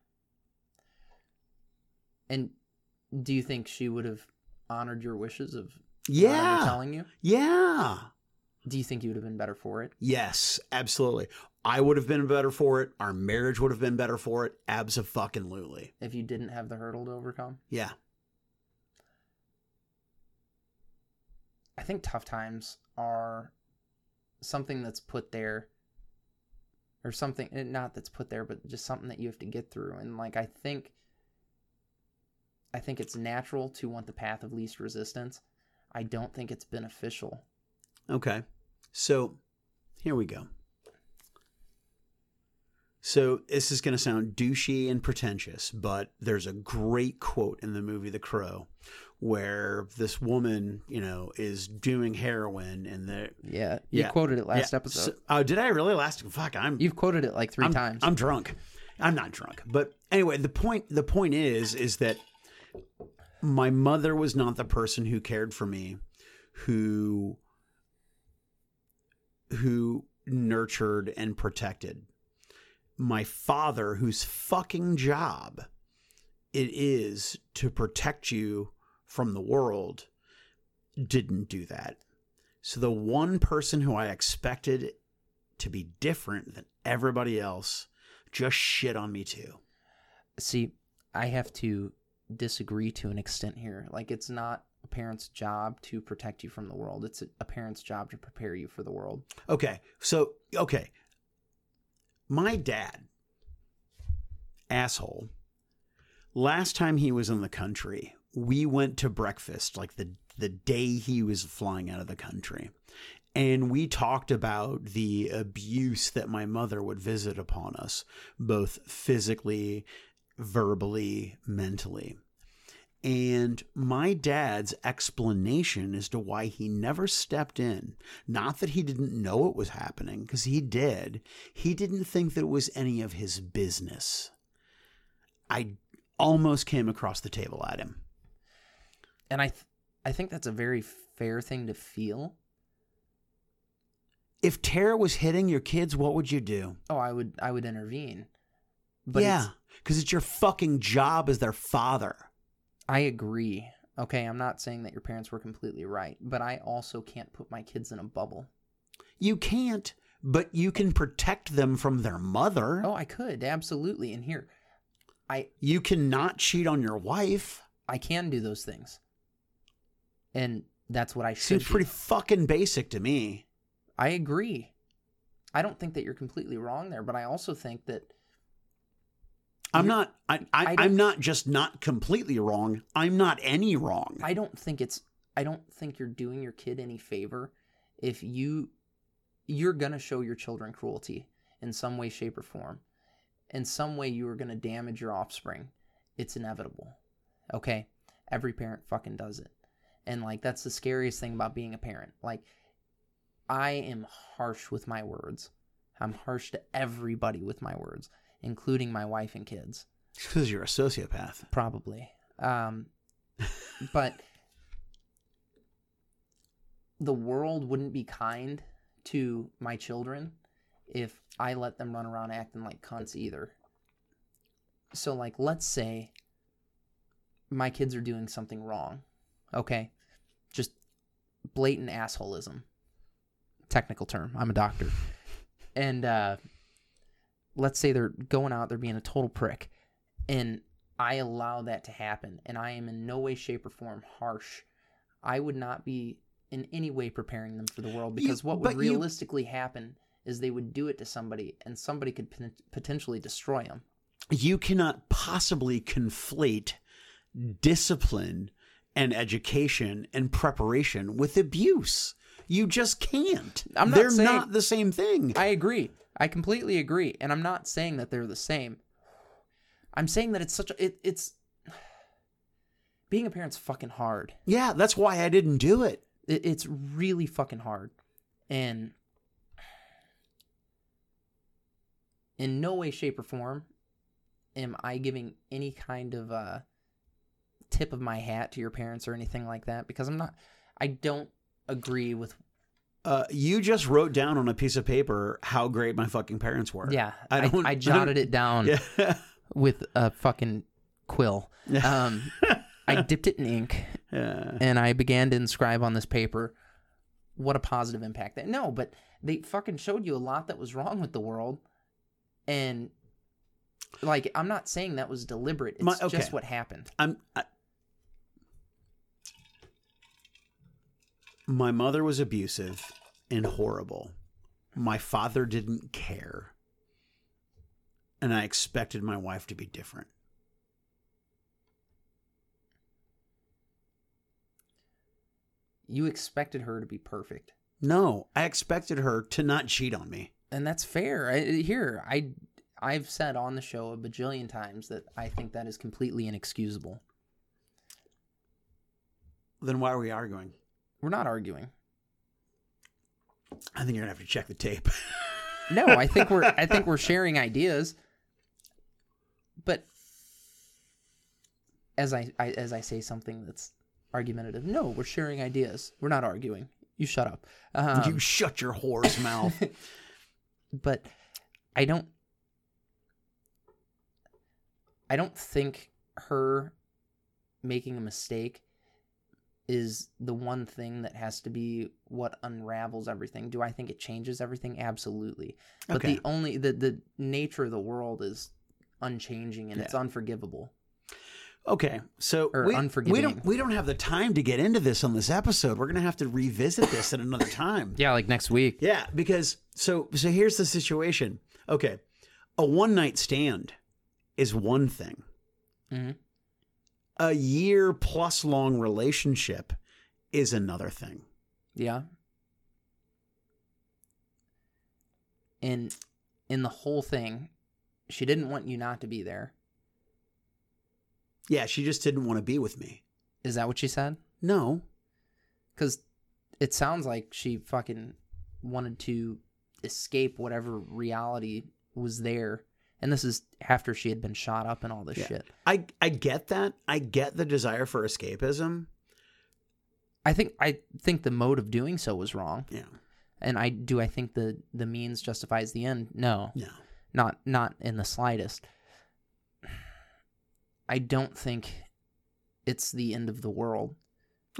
And do you think she would have honored your wishes of Yeah. telling you? Yeah. Do you think you would have been better for it? Yes, absolutely. I would have been better for it. Our marriage would have been better for it. Abso-fucking-lutely. if you didn't have the hurdle to overcome? Yeah. I think tough times are something that's put there or something eh, not that's put there but just something that you have to get through and like I think I think it's natural to want the path of least resistance. I don't think it's beneficial. Okay. So here we go. So this is going to sound douchey and pretentious, but there's a great quote in the movie The Crow where this woman, you know, is doing heroin and the Yeah, you Yeah. quoted it last Yeah, episode. so- oh, did I really last? Fuck, I'm You've quoted it like 3 I'm, times. I'm drunk. I'm not drunk, but anyway, the point the point is is that my mother was not the person who cared for me, who who nurtured and protected. My father, whose fucking job it is to protect you from the world, didn't do that. So the one person who I expected to be different than everybody else just shit on me too. See, I have to disagree to an extent here. Like, it's not a parent's job to protect you from the world, it's a, parent's job to prepare you for the world. Okay, so okay, my dad, asshole. Last time he was in the country, we went to breakfast like the the day he was flying out of the country. And we talked about the abuse that my mother would visit upon us, both physically, verbally, mentally. And my dad's explanation as to why he never stepped in, not that he didn't know it was happening, because he did, he didn't think that it was any of his business. I almost came across the table at him. And I, th- I think that's a very fair thing to feel. If Tara was hitting your kids, what would you do? Oh, I would, I would intervene. But yeah, because it's your fucking job as their father. I agree. Okay, I'm not saying that your parents were completely right, but I also can't put my kids in a bubble. You can't, but you can protect them from their mother. Oh, I could absolutely. And here, I You cannot cheat on your wife. I can do those things, and that's what I should. Seems do. pretty fucking basic to me. I agree. I don't think that you're completely wrong there, but I also think that I'm not. I, I I, I'm not just not completely wrong. I'm not any wrong. I don't think it's I don't think you're doing your kid any favor if you you're going to show your children cruelty in some way shape or form. In some way you are going to damage your offspring. It's inevitable. Okay? Every parent fucking does it. And like that's the scariest thing about being a parent. Like I am harsh with my words. I'm harsh to everybody with my words, including my wife and kids. because you're a sociopath. Probably. Um, but the world wouldn't be kind to my children if I let them run around acting like cunts either. So, like, let's say my kids are doing something wrong. Okay? Just blatant assholism. Technical term. I'm a doctor. And uh, let's say they're going out, they're being a total prick and I allow that to happen, and I am in no way, shape, or form harsh, I would not be in any way preparing them for the world You- because what would but you- realistically happen is they would do it to somebody, and somebody could potentially destroy them. You cannot possibly conflate discipline and education and preparation with abuse. You just can't. I'm not They're saying- not the same thing. I agree. I completely agree, and I'm not saying that they're the same. I'm saying that it's such a it, it's being a parent's fucking hard. yeah, that's why I didn't do it. It, it's really fucking hard. And in no way, shape, or form am I giving any kind of uh tip of my hat to your parents or anything like that? Because I'm not. I don't agree with. Uh, you just wrote down on a piece of paper how great my fucking parents were. Yeah, I I, I jotted it down Yeah. with a fucking quill. Um, I dipped it in ink yeah. and I began to inscribe on this paper what a positive impact that. No, but they fucking showed you a lot that was wrong with the world, and like I'm not saying that was deliberate. It's My- okay. just what happened. I'm. I, my mother was abusive and horrible. My father didn't care. And I expected my wife to be different. You expected her to be perfect, No, I expected her to not cheat on me. and that's fair. I, here, I I've said on the show a bajillion times that I think that is completely inexcusable. Then why are we arguing? We're not arguing. I think you're gonna have to check the tape. No, I think we're I think we're sharing ideas. But as I, I as I say something that's argumentative, no, we're sharing ideas. We're not arguing. You shut up. Um, you shut your whore's mouth. but I don't I don't think her making a mistake is the one thing that has to be what unravels everything. Do I think it changes everything? Absolutely. But Okay. the only the the nature of the world is unchanging and it's unforgivable. Okay, so Or we, we don't we don't have the time to get into this on this episode. We're gonna have to revisit this at another time. Yeah, like next week. Yeah, because so so here's the situation. Okay, a one night stand is one thing. Mhm. A year plus long relationship is another thing. Yeah. And in the whole thing, she didn't want you not to be there. Yeah, she just didn't want to be with me. Is that what she said? No, Because it sounds like she fucking wanted to escape whatever reality was there. And this is after she had been shot up and all this Yeah. shit. I I get that. I get the desire for escapism. I think I think the mode of doing so was wrong. Yeah, And I do I think the the means justifies the end? No. no. not not in the slightest i don't think it's the end of the world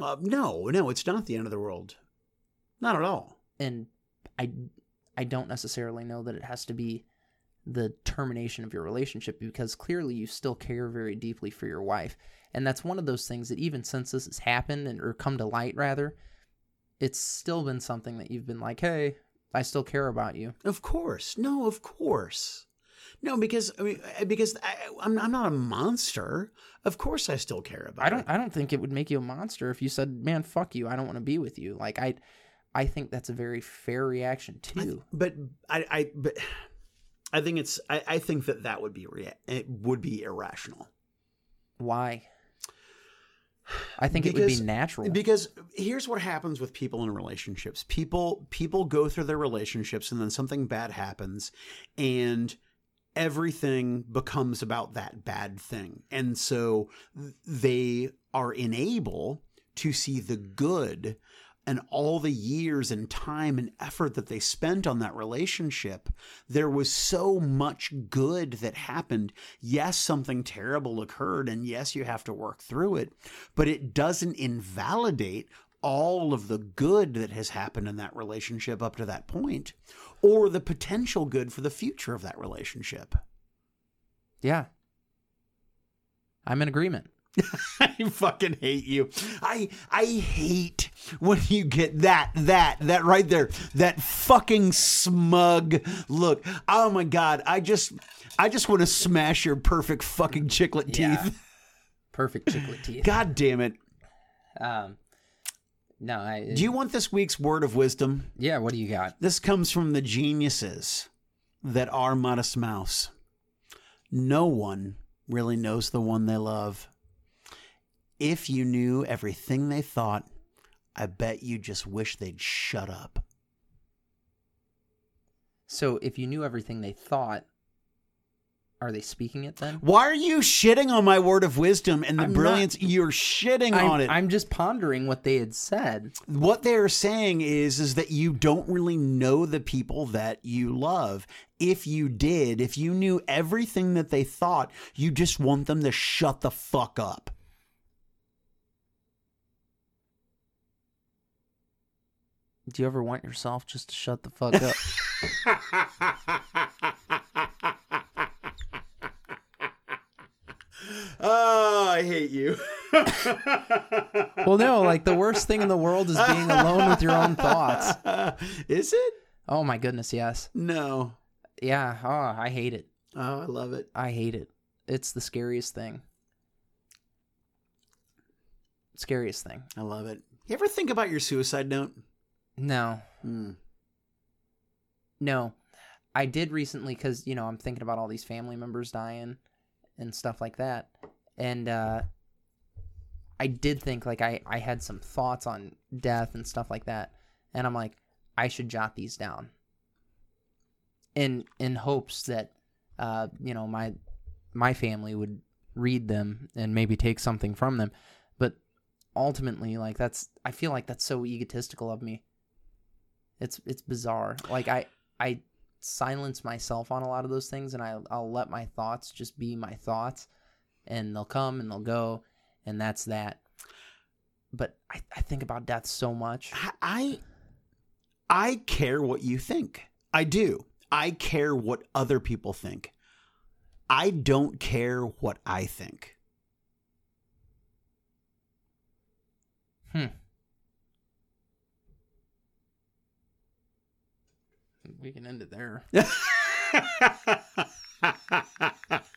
Uh, no, no, it's not the end of the world. Not at all. and i i don't necessarily know that it has to be the termination of your relationship because clearly you still care very deeply for your wife and that's one of those things that even since this has happened and or come to light rather it's still been something that you've been like hey i still care about you Of course. No, of course. No, because I mean, uh, because I, I'm I'm not a monster. Of course, I still care about. I don't her. I don't think it would make you a monster if you said, "Man, fuck you. I don't want to be with you." Like I I think that's a very fair reaction I too. but I, I but I think it's I, I think that that would be rea- it would be irrational Why? I think it would be natural. because here's what happens with people in relationships people people go through their relationships and then something bad happens and everything becomes about that bad thing and so they are unable to see the good and all the years and time and effort that they spent on that relationship, there was so much good that happened. Yes, something terrible occurred, and yes, you have to work through it, but it doesn't invalidate all of the good that has happened in that relationship up to that point, or the potential good for the future of that relationship. yeah. I'm in agreement. I fucking hate you. I I hate when you get that that that right there that fucking smug look. Oh my god, I just I just want to smash your perfect fucking chiclet teeth. Yeah. Perfect chiclet teeth. God damn it. Um No, I Do you want this week's word of wisdom? Yeah, what do you got? This comes from the geniuses that are Modest Mouse. No one really knows the one they love. If you knew everything they thought, I bet you just wish they'd shut up. So if you knew everything they thought, are they speaking it then? Why are you shitting on my word of wisdom and the I'm not- brilliance? You're shitting I'm, on it. I'm just pondering what they had said. what they're saying is is that you don't really know the people that you love. If you did, if you knew everything that they thought, you just want them to shut the fuck up. Do you ever want yourself just to shut the fuck up? Oh, I hate you. well, no, like the worst thing in the world is being alone with your own thoughts. Is it? Oh my goodness, yes. No. Yeah, oh, I hate it. Oh, I love it. I hate it. It's the scariest thing. Scariest thing. I love it. You ever think about your suicide note? No. Hmm. No. I did recently cuz you know, I'm thinking about all these family members dying and stuff like that. And uh I did think like I I had some thoughts on death and stuff like that. And I'm like I should jot these down. In in hopes that uh you know, my my family would read them and maybe take something from them. But ultimately like that's I feel like that's so egotistical of me. It's it's bizarre. Like I I silence myself on a lot of those things and I I'll let my thoughts just be my thoughts and they'll come and they'll go and that's that. But I, I think about death so much. I I care what you think. I do. I care what other people think. I don't care what I think. Hmm. We can end it there.